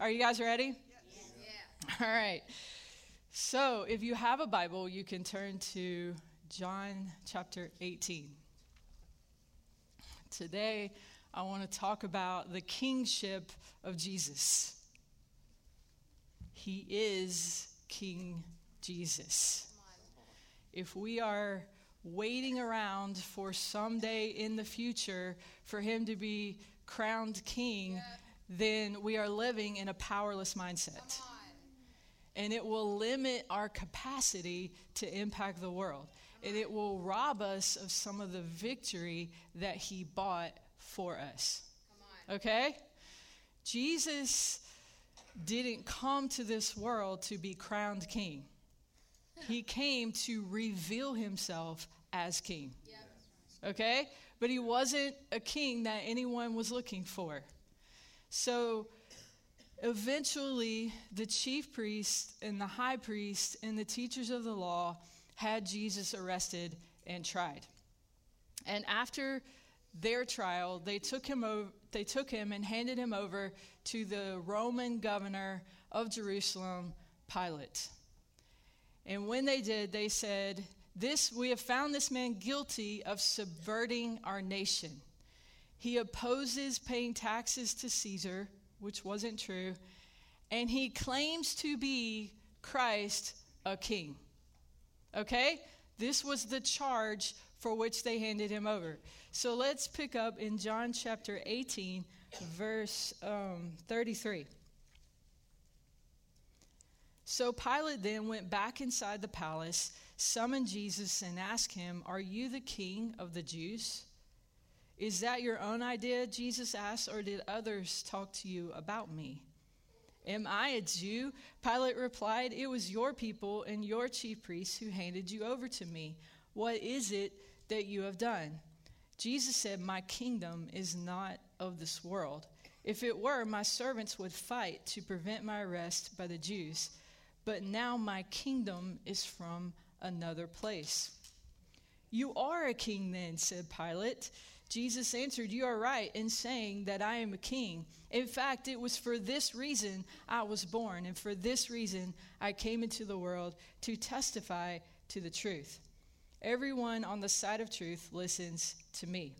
Are you guys ready? All right. So, if you have a Bible, you can turn to John chapter 18. Today, I want to talk about the kingship of Jesus. He is King Jesus. If we are waiting around for someday in the future for him to be crowned king, yeah. Then we are living in a powerless mindset. And it will limit our capacity to impact the world. And it will rob us of some of the victory that he bought for us. Okay? Jesus didn't come to this world to be crowned king. He came to reveal himself as king. Okay? But he wasn't a king that anyone was looking for. So eventually, the chief priest and the high priest and the teachers of the law had Jesus arrested and tried. And after their trial, they took him over, they took him and handed him over to the Roman governor of Jerusalem, Pilate. And when they did, they said, "This we have found this man guilty of subverting our nation. He opposes paying taxes to Caesar, which wasn't true, and he claims to be Christ, a king." Okay? This was the charge for which they handed him over. So let's pick up in John chapter 18, verse um, 33. So Pilate then went back inside the palace, summoned Jesus, and asked him, Are you the king of the Jews? Is that your own idea? Jesus asked, or did others talk to you about me? Am I a Jew? Pilate replied, It was your people and your chief priests who handed you over to me. What is it that you have done? Jesus said, My kingdom is not of this world. If it were, my servants would fight to prevent my arrest by the Jews. But now my kingdom is from another place. You are a king, then, said Pilate. Jesus answered, You are right in saying that I am a king. In fact, it was for this reason I was born, and for this reason I came into the world to testify to the truth. Everyone on the side of truth listens to me.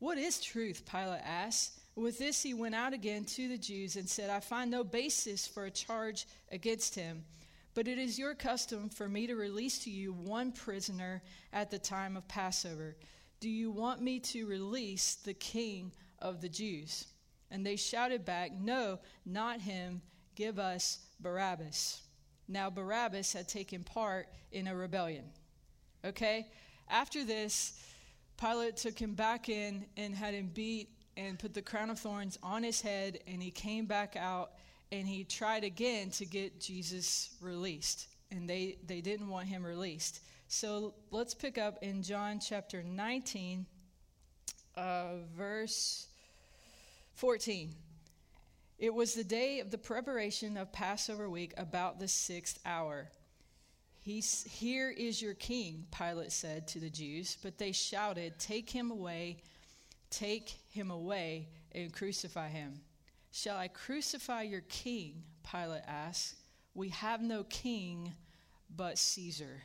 What is truth? Pilate asked. With this, he went out again to the Jews and said, I find no basis for a charge against him, but it is your custom for me to release to you one prisoner at the time of Passover. Do you want me to release the king of the Jews? And they shouted back, No, not him. Give us Barabbas. Now, Barabbas had taken part in a rebellion. Okay? After this, Pilate took him back in and had him beat and put the crown of thorns on his head, and he came back out and he tried again to get Jesus released. And they, they didn't want him released. So let's pick up in John chapter 19, uh, verse 14. It was the day of the preparation of Passover week, about the sixth hour. He's, Here is your king, Pilate said to the Jews, but they shouted, Take him away, take him away, and crucify him. Shall I crucify your king? Pilate asked. We have no king but Caesar,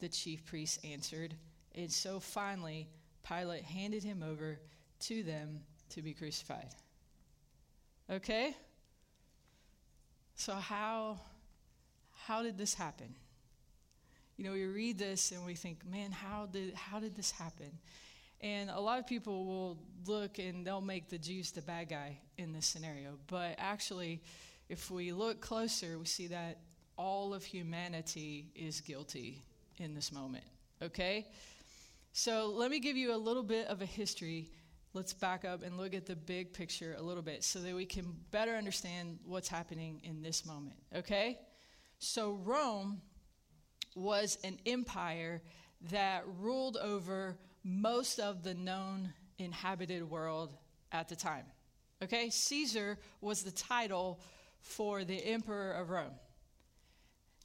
the chief priests answered. And so finally, Pilate handed him over to them to be crucified. Okay? So how how did this happen? You know, we read this and we think, man, how did how did this happen? And a lot of people will look and they'll make the Jews the bad guy in this scenario. But actually, if we look closer, we see that all of humanity is guilty in this moment. Okay? So let me give you a little bit of a history. Let's back up and look at the big picture a little bit so that we can better understand what's happening in this moment. Okay? So Rome was an empire that ruled over most of the known inhabited world at the time. Okay? Caesar was the title for the emperor of Rome.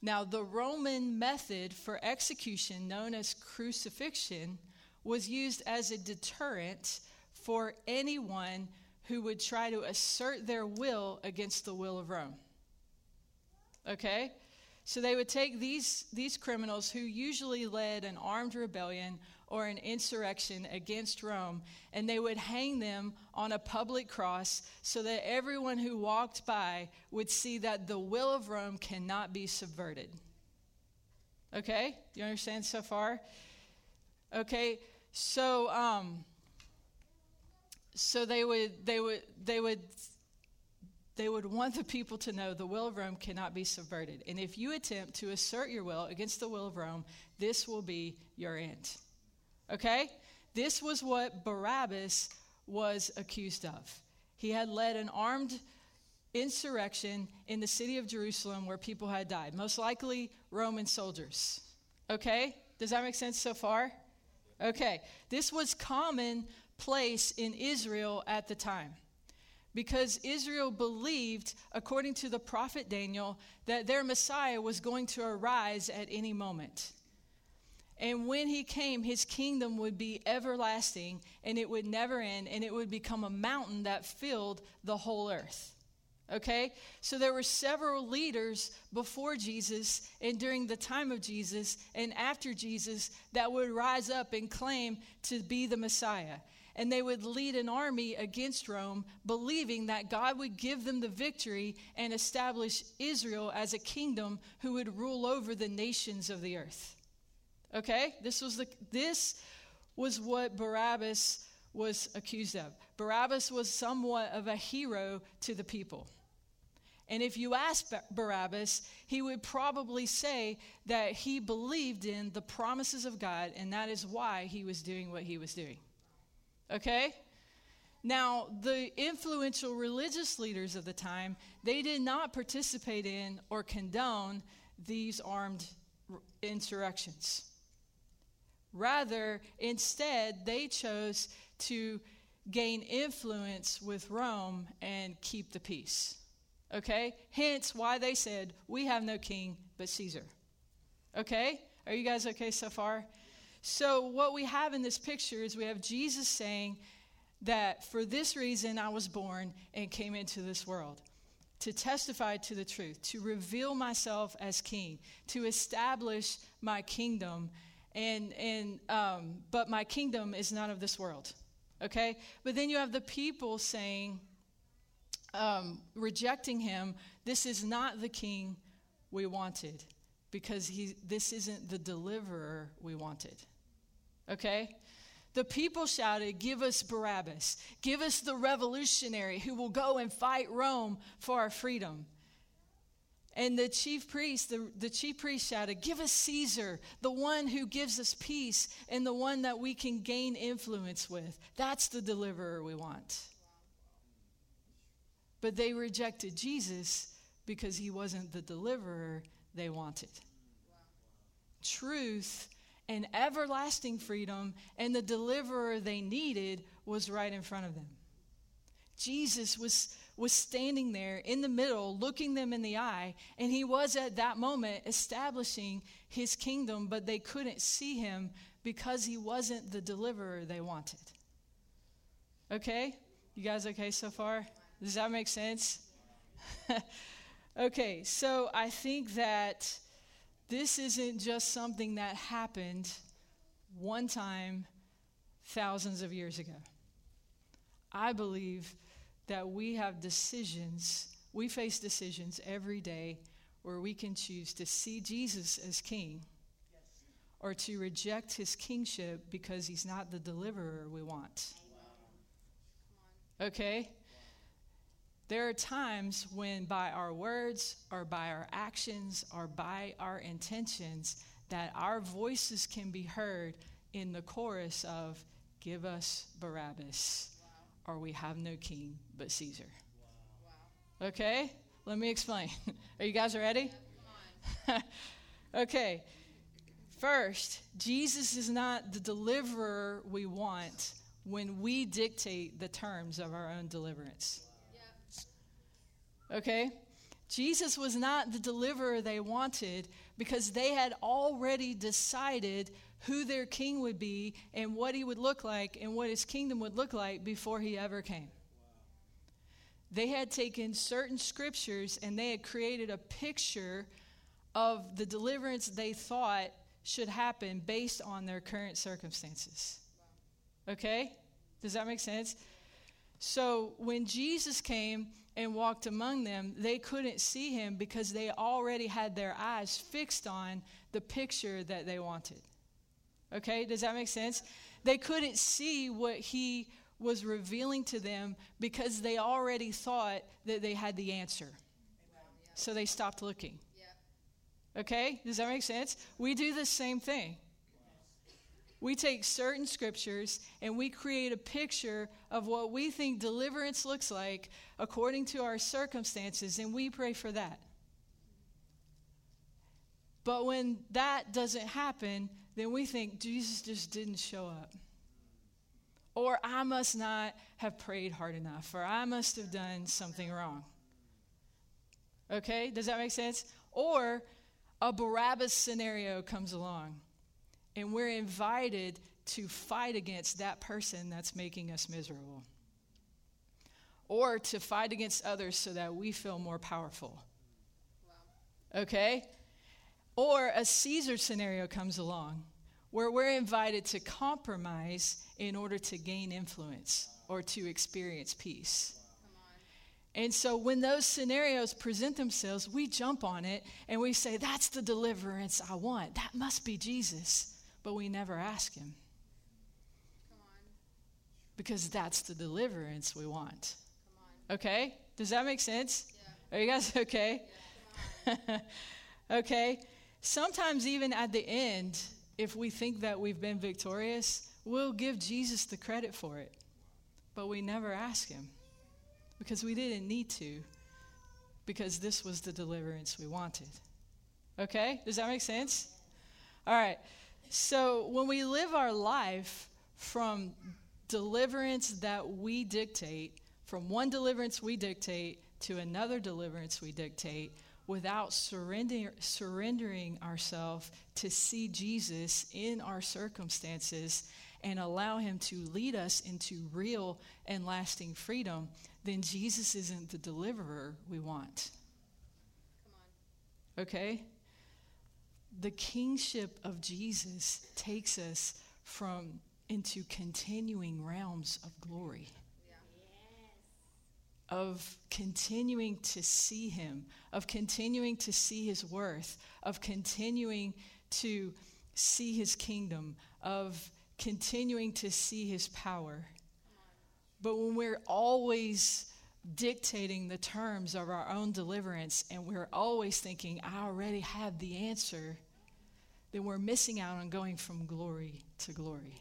Now, the Roman method for execution, known as crucifixion, was used as a deterrent for anyone who would try to assert their will against the will of Rome. Okay? So they would take these, these criminals who usually led an armed rebellion or an insurrection against Rome, and they would hang them on a public cross so that everyone who walked by would see that the will of Rome cannot be subverted. Okay? You understand so far? Okay, so um, so they would they would they would they would want the people to know the will of Rome cannot be subverted. And if you attempt to assert your will against the will of Rome, this will be your end. Okay? This was what Barabbas was accused of. He had led an armed insurrection in the city of Jerusalem where people had died, most likely Roman soldiers. Okay? Does that make sense so far? Okay. This was commonplace in Israel at the time because Israel believed, according to the prophet Daniel, that their Messiah was going to arise at any moment. And when he came, his kingdom would be everlasting and it would never end and it would become a mountain that filled the whole earth. Okay? So there were several leaders before Jesus and during the time of Jesus and after Jesus that would rise up and claim to be the Messiah. And they would lead an army against Rome, believing that God would give them the victory and establish Israel as a kingdom who would rule over the nations of the earth. Okay? This was the this was what Barabbas was accused of. Barabbas was somewhat of a hero to the people. And if you ask Barabbas, he would probably say that he believed in the promises of God, and that is why he was doing what he was doing. Okay? Now, the influential religious leaders of the time, they did not participate in or condone these armed insurrections. Rather, instead, they chose to gain influence with Rome and keep the peace. Okay? Hence why they said, We have no king but Caesar. Okay? Are you guys okay so far? So, what we have in this picture is we have Jesus saying that for this reason I was born and came into this world to testify to the truth, to reveal myself as king, to establish my kingdom. And, and um, but my kingdom is not of this world. Okay? But then you have the people saying, um, rejecting him, this is not the king we wanted because he, this isn't the deliverer we wanted. Okay? The people shouted, Give us Barabbas. Give us the revolutionary who will go and fight Rome for our freedom. And the chief priest, the, the chief priest shouted, Give us Caesar, the one who gives us peace and the one that we can gain influence with. That's the deliverer we want. But they rejected Jesus because he wasn't the deliverer they wanted. Truth and everlasting freedom and the deliverer they needed was right in front of them. Jesus was, was standing there in the middle, looking them in the eye, and he was at that moment establishing his kingdom, but they couldn't see him because he wasn't the deliverer they wanted. Okay? You guys okay so far? Does that make sense? okay, so I think that this isn't just something that happened one time thousands of years ago. I believe that we have decisions, we face decisions every day where we can choose to see Jesus as king or to reject his kingship because he's not the deliverer we want. Okay? There are times when, by our words or by our actions or by our intentions, that our voices can be heard in the chorus of, Give us Barabbas. Or we have no king but Caesar. Wow. Okay? Let me explain. Are you guys ready? okay. First, Jesus is not the deliverer we want when we dictate the terms of our own deliverance. Okay? Jesus was not the deliverer they wanted because they had already decided who their king would be and what he would look like and what his kingdom would look like before he ever came. They had taken certain scriptures and they had created a picture of the deliverance they thought should happen based on their current circumstances. Okay? Does that make sense? So when Jesus came and walked among them, they couldn't see him because they already had their eyes fixed on the picture that they wanted. Okay? Does that make sense? They couldn't see what he was revealing to them because they already thought that they had the answer. So they stopped looking. Okay? Does that make sense? We do the same thing. We take certain scriptures and we create a picture of what we think deliverance looks like according to our circumstances, and we pray for that. But when that doesn't happen, then we think Jesus just didn't show up. Or I must not have prayed hard enough, or I must have done something wrong. Okay? Does that make sense? Or a Barabbas scenario comes along, and we're invited to fight against that person that's making us miserable, or to fight against others so that we feel more powerful. Wow. Okay? Or a Caesar scenario comes along where we're invited to compromise in order to gain influence or to experience peace. And so when those scenarios present themselves, we jump on it and we say, That's the deliverance I want. That must be Jesus. But we never ask Him. Because that's the deliverance we want. Okay? Does that make sense? Yeah. Are you guys okay? Yeah, okay. Sometimes, even at the end, if we think that we've been victorious, we'll give Jesus the credit for it. But we never ask Him because we didn't need to, because this was the deliverance we wanted. Okay? Does that make sense? All right. So when we live our life from deliverance that we dictate, from one deliverance we dictate to another deliverance we dictate, without surrender, surrendering ourselves to see Jesus in our circumstances and allow Him to lead us into real and lasting freedom, then Jesus isn't the deliverer we want. Okay? The kingship of Jesus takes us from into continuing realms of glory. Of continuing to see him, of continuing to see his worth, of continuing to see his kingdom, of continuing to see his power. But when we're always dictating the terms of our own deliverance and we're always thinking, I already have the answer, then we're missing out on going from glory to glory.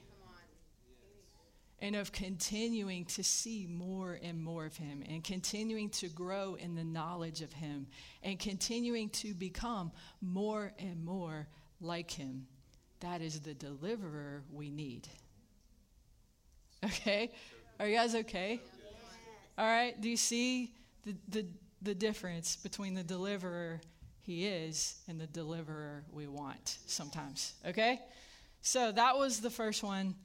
And of continuing to see more and more of Him, and continuing to grow in the knowledge of Him, and continuing to become more and more like Him. That is the deliverer we need. Okay? Are you guys okay? All right. Do you see the, the, the difference between the deliverer he is and the deliverer we want sometimes? Okay? So that was the first one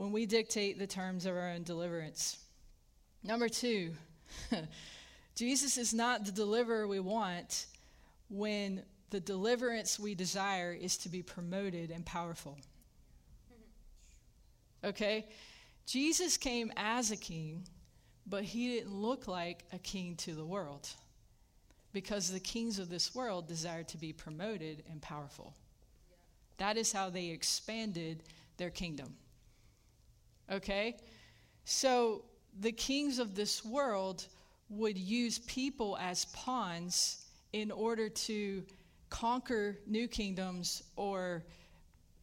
when we dictate the terms of our own deliverance. Number two, Jesus is not the deliverer we want when the deliverance we desire is to be promoted and powerful. Okay? Jesus came as a king, but he didn't look like a king to the world because the kings of this world desired to be promoted and powerful. That is how they expanded their kingdom. Okay? So the kings of this world would use people as pawns in order to conquer new kingdoms or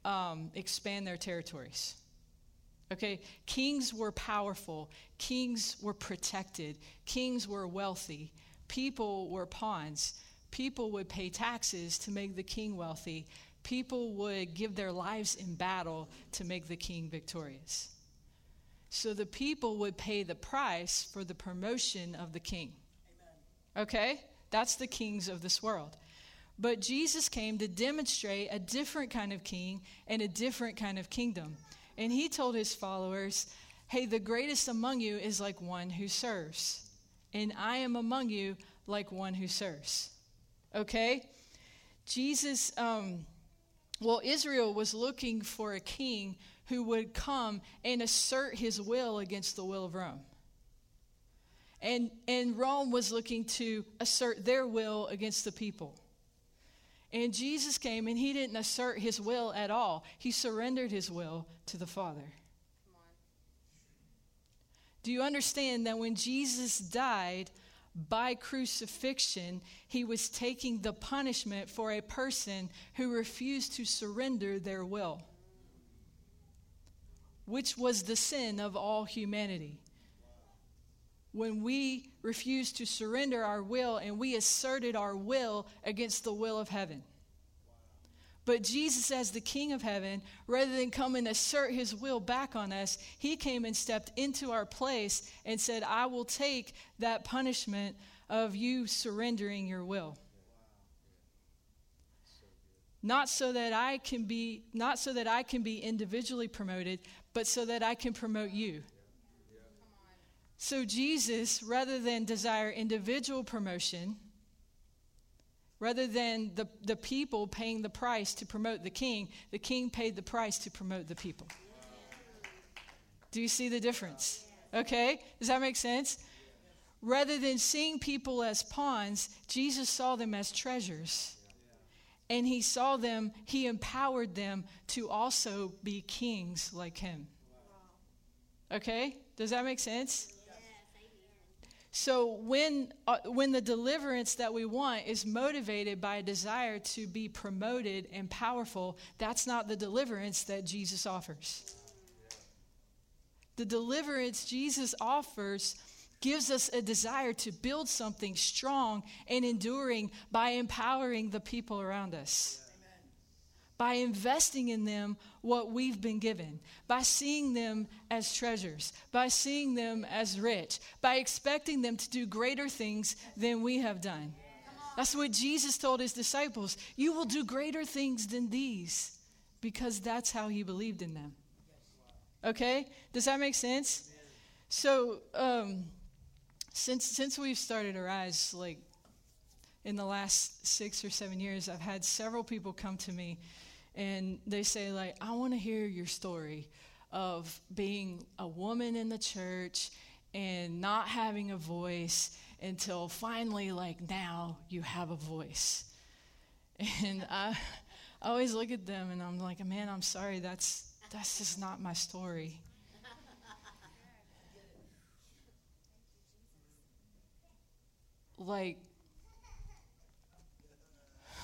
um, expand their territories. Okay, kings were powerful, kings were protected, kings were wealthy, people were pawns. People would pay taxes to make the king wealthy. People would give their lives in battle to make the king victorious. So the people would pay the price for the promotion of the king. Amen. Okay? That's the kings of this world. But Jesus came to demonstrate a different kind of king and a different kind of kingdom. And he told his followers, Hey, the greatest among you is like one who serves. and I am among you like one who serves. Okay? Jesus, um, well, Israel was looking for a king who would come and assert his will against the will of Rome. And, and Rome was looking to assert their will against the people. And Jesus came and he didn't assert his will at all, he surrendered his will to the Father. Do you understand that when Jesus died by crucifixion, he was taking the punishment for a person who refused to surrender their will, which was the sin of all humanity? when we refused to surrender our will and we asserted our will against the will of heaven. But Jesus, as the King of heaven, rather than come and assert his will back on us, he came and stepped into our place and said, I will take that punishment of you surrendering your will. Not so that I can be not so that I can be individually promoted, but so that I can promote you. So, Jesus, rather than desire individual promotion, rather than the, the people paying the price to promote the king, the king paid the price to promote the people. Do you see the difference? Okay? Does that make sense? Rather than seeing people as pawns, Jesus saw them as treasures. And he saw them, he empowered them to also be kings like him. Okay? Does that make sense? So when uh, when the deliverance that we want is motivated by a desire to be promoted and powerful, that's not the deliverance that Jesus offers. The deliverance Jesus offers gives us a desire to build something strong and enduring by empowering the people around us by investing in them what we've been given, by seeing them as treasures, by seeing them as rich, by expecting them to do greater things than we have done. That's what Jesus told his disciples. You will do greater things than these because that's how he believed in them. Okay? Does that make sense? So, um, since, since we've started Arise, like in the last six or seven years, I've had several people come to me and they say like i want to hear your story of being a woman in the church and not having a voice until finally like now you have a voice. And i, I always look at them and i'm like man i'm sorry. That's that's just not my story like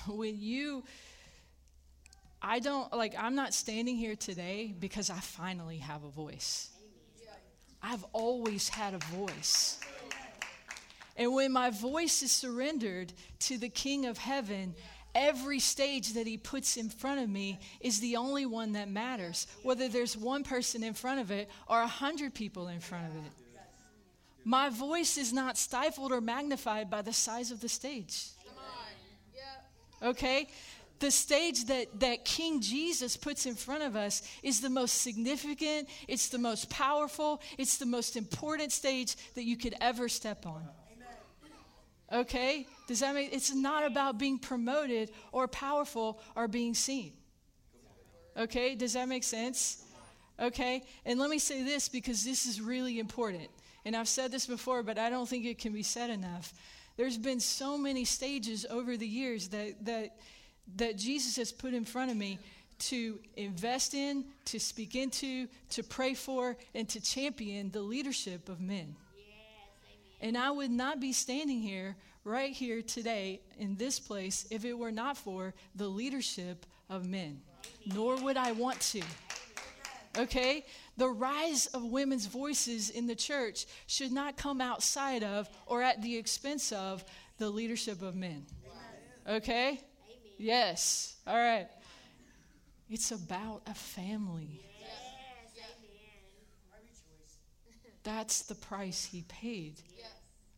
when you I don't, like, I'm not standing here today because I finally have a voice. I've always had a voice. And when my voice is surrendered to the King of heaven, every stage that he puts in front of me is the only one that matters, whether there's one person in front of it or a hundred people in front of it. My voice is not stifled or magnified by the size of the stage. Okay? the stage that, that King Jesus puts in front of us is the most significant, it's the most powerful, it's the most important stage that you could ever step on. Okay? Does that mean it's not about being promoted or powerful or being seen. Okay? Does that make sense? Okay? And let me say this because this is really important. And I've said this before, but I don't think it can be said enough. There's been so many stages over the years that that that Jesus has put in front of me to invest in, to speak into, to pray for, and to champion the leadership of men. Yes, and I would not be standing here, right here today, in this place, if it were not for the leadership of men. Nor would I want to. Okay? The rise of women's voices in the church should not come outside of or at the expense of the leadership of men. Okay? Yes. All right. It's about a family. That's the price he paid.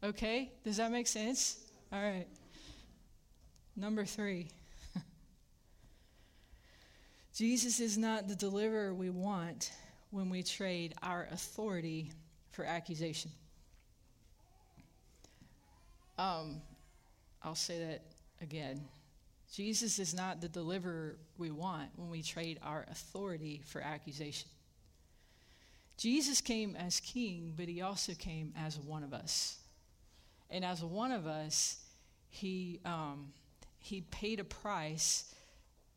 Okay? Does that make sense? All right. Number three. Jesus is not the deliverer we want when we trade our authority for accusation. Um, I'll say that again. Jesus is not the deliverer we want when we trade our authority for accusation. Jesus came as king, but he also came as one of us. And as one of us, he, um, he paid a price.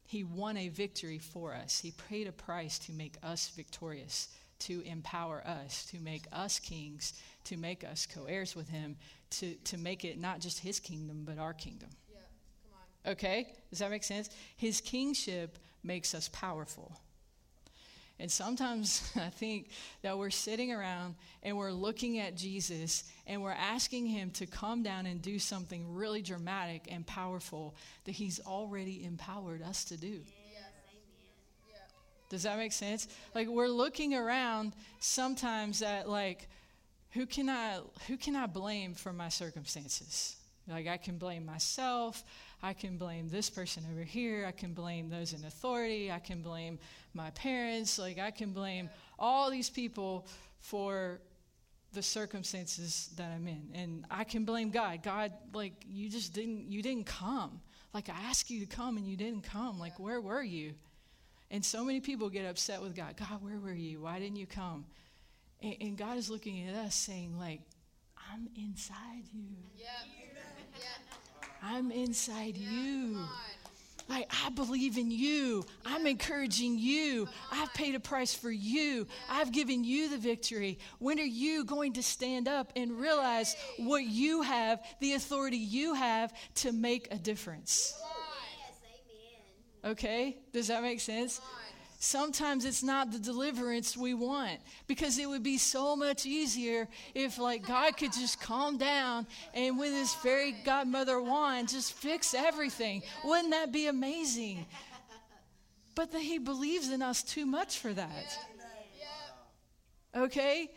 He won a victory for us. He paid a price to make us victorious, to empower us, to make us kings, to make us co heirs with him, to, to make it not just his kingdom, but our kingdom. Yeah, come on. Okay? Does that make sense? His kingship makes us powerful. And sometimes I think that we're sitting around and we're looking at Jesus and we're asking him to come down and do something really dramatic and powerful that he's already empowered us to do. Does that make sense? Like we're looking around sometimes at like who can I who can I blame for my circumstances? Like I can blame myself, I can blame this person over here. I can blame those in authority. I can blame my parents. Like, I can blame all these people for the circumstances that I'm in. And I can blame God. God, like, you just didn't, you didn't come. Like, I asked you to come and you didn't come. Like, where were you? And so many people get upset with God. God, where were you? Why didn't you come? And, and God is looking at us saying, like, I'm inside you. Yeah. yeah. I'm inside you. Like, I believe in you. I'm encouraging you. I've paid a price for you. I've given you the victory. When are you going to stand up and realize what you have, the authority you have to make a difference? Okay? Does that make sense? Sometimes it's not the deliverance we want because it would be so much easier if like god could just calm down and with his fairy godmother wand just fix everything. Wouldn't that be amazing? But that he believes in us too much for that. Okay?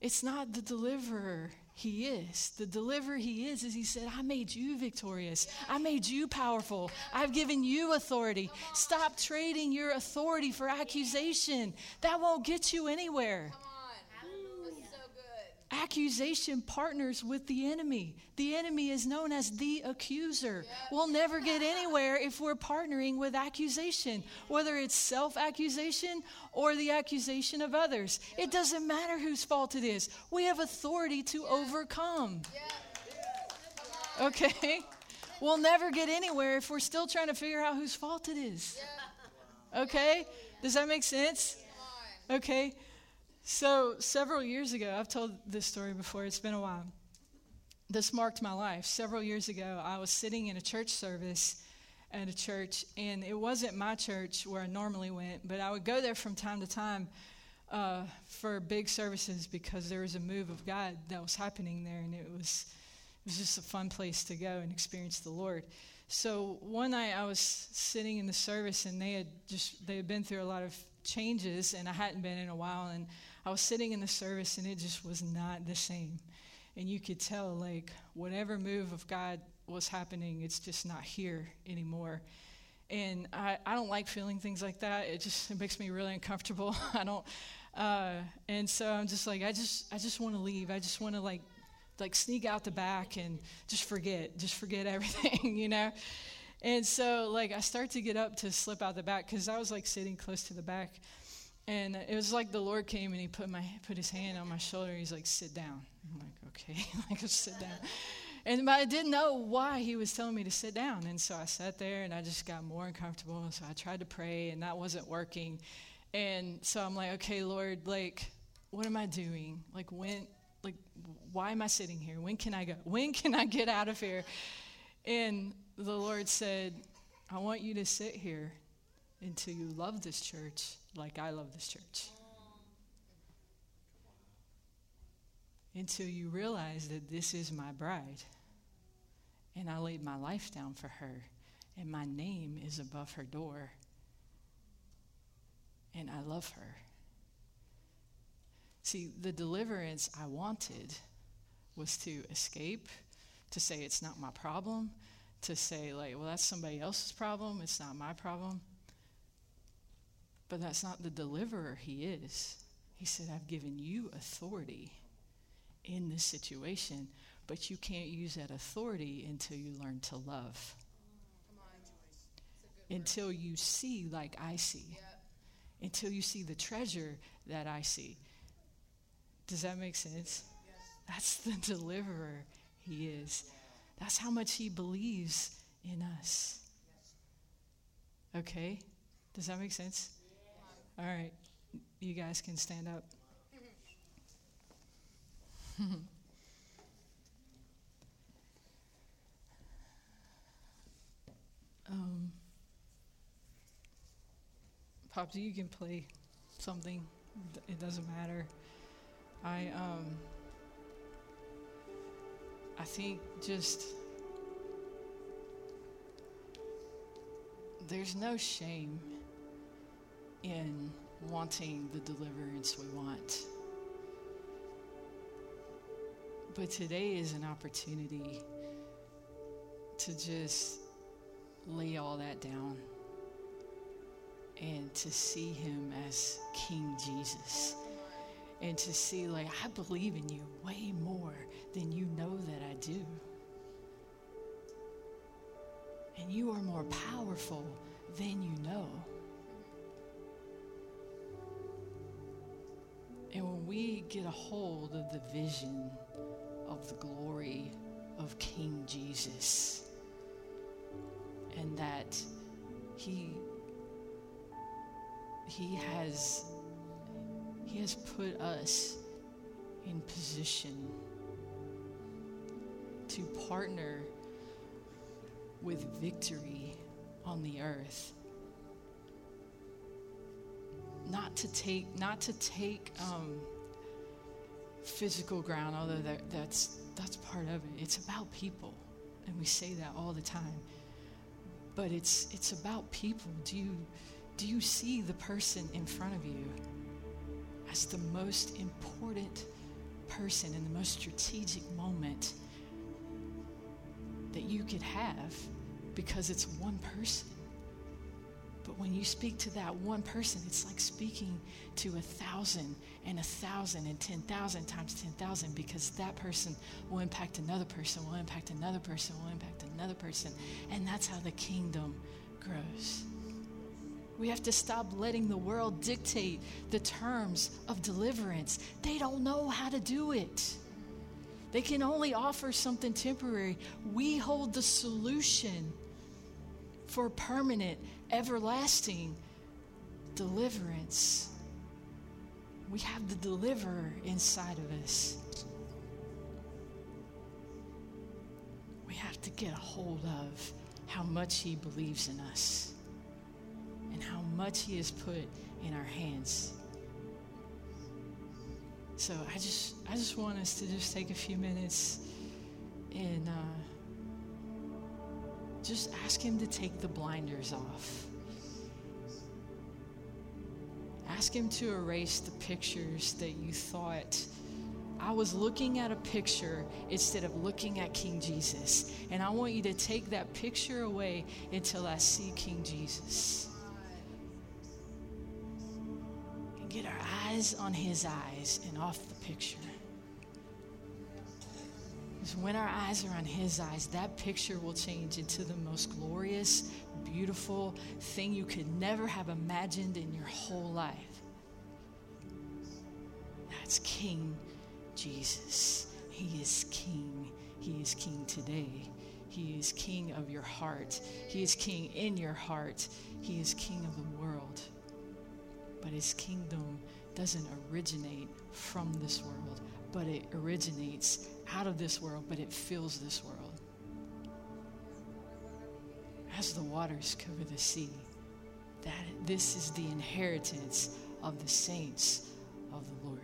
It's not the deliverer he is. The deliverer he is, is he said, I made you victorious. I made you powerful. I've given you authority. Stop trading your authority for accusation. That won't get you anywhere accusation partners with the enemy. The enemy is known as the accuser. We'll never get anywhere if we're partnering with accusation, whether it's self accusation or the accusation of others. It doesn't matter whose fault it is. We have authority to overcome. Okay? We'll never get anywhere if we're still trying to figure out whose fault it is. Okay? Does that make sense? Okay? So, several years ago, I've told this story before, it's been a while. This marked my life. Several years ago, I was sitting in a church service at a church, and it wasn't my church where I normally went, but I would go there from time to time uh, for big services because there was a move of God that was happening there, and it was, it was just a fun place to go and experience the Lord. So one night I was sitting in the service, and they had just they had been through a lot of changes, and I hadn't been in a while, and I was sitting in the service and it just was not the same. And you could tell, like, whatever move of God was happening, it's just not here anymore. And I, I don't like feeling things like that. It just it makes me really uncomfortable. I don't, uh, and so I'm just like, I just, I just want to leave. I just want to like, like sneak out the back and just forget, just forget everything, you know. And so like I start to get up to slip out the back because I was like sitting close to the back, and it was like the Lord came and he put my put his hand on my shoulder. He's like, "Sit down." I'm like, "Okay," like sit down. And but I didn't know why he was telling me to sit down, and so I sat there and I just got more uncomfortable. And So I tried to pray, and that wasn't working. And so I'm like, "Okay, Lord, like, what am I doing? Like, when? Like, why am I sitting here? When can I go? When can I get out of here?" And the Lord said, "I want you to sit here until you love this church like I love this church. Until you realize that this is my bride. And I laid my life down for her. And my name is above her door. And I love her. See, the deliverance I wanted was to escape, to say it's not my problem, to say, like, well, that's somebody else's problem, it's not my problem. But that's not the deliverer he is. He said, I've given you authority in this situation but you can't use that authority until you learn to love. Until you see like I see. Until you see the treasure that I see. Does that make sense? That's the deliverer he is. That's how much he believes in us. Okay? Does that make sense? All right. You guys can stand up. um, you can play something. It doesn't matter. I um I think just there's no shame in wanting the deliverance we want. But today is an opportunity to just lay all that down and to see him as King Jesus and to see, like, I believe in you way more than you know that I do. And you are more powerful than you know. We get a hold of the vision of the glory of King Jesus, and that he he has he has put us in position to partner with victory on the earth. Not to take, not to take um, physical ground, although that, that's that's part of it. It's about people, and we say that all the time. But it's it's about people. Do you do you see the person in front of you? as the most important person in the most strategic moment that you could have because it's one person. But when you speak to that one person, it's like speaking to a thousand and a thousand and ten thousand times ten thousand because that person will impact another person, will impact another person, will impact another person. And that's how the kingdom grows. We have to stop letting the world dictate the terms of deliverance. They don't know how to do it. They can only offer something temporary. We hold the solution for permanent, everlasting deliverance. We have the deliverer inside of us. We have to get a hold of how much he believes in us and how much He has put in our hands. So I just I just want us to just take a few minutes and uh, just ask Him to take the blinders off. Ask Him to erase the pictures that you thought. I was looking at a picture instead of looking at King Jesus. And I want you to take that picture away until I see King Jesus. And get our eyes on his eyes and off the picture. Because when our eyes are on his eyes, that picture will change into the most glorious, beautiful thing you could never have imagined in your whole life. That's King Jesus. He is King. He is King today. He is King of your heart. He is King in your heart. He is King of the world but his kingdom doesn't originate from this world, but it originates out of this world, but it fills this world. As the waters cover the sea, that this is the inheritance of the saints of the Lord.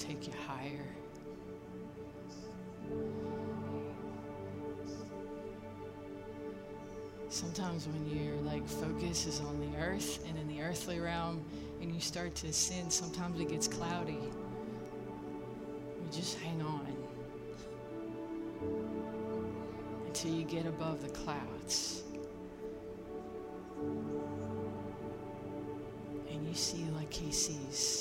take you higher. Sometimes when your like focus is on the earth and in the earthly realm and you start to sin, sometimes it gets cloudy. You just hang on until you get above the clouds. And you see like he sees.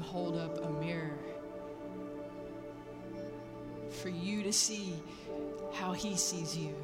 Hold up a mirror for you to see how he sees you.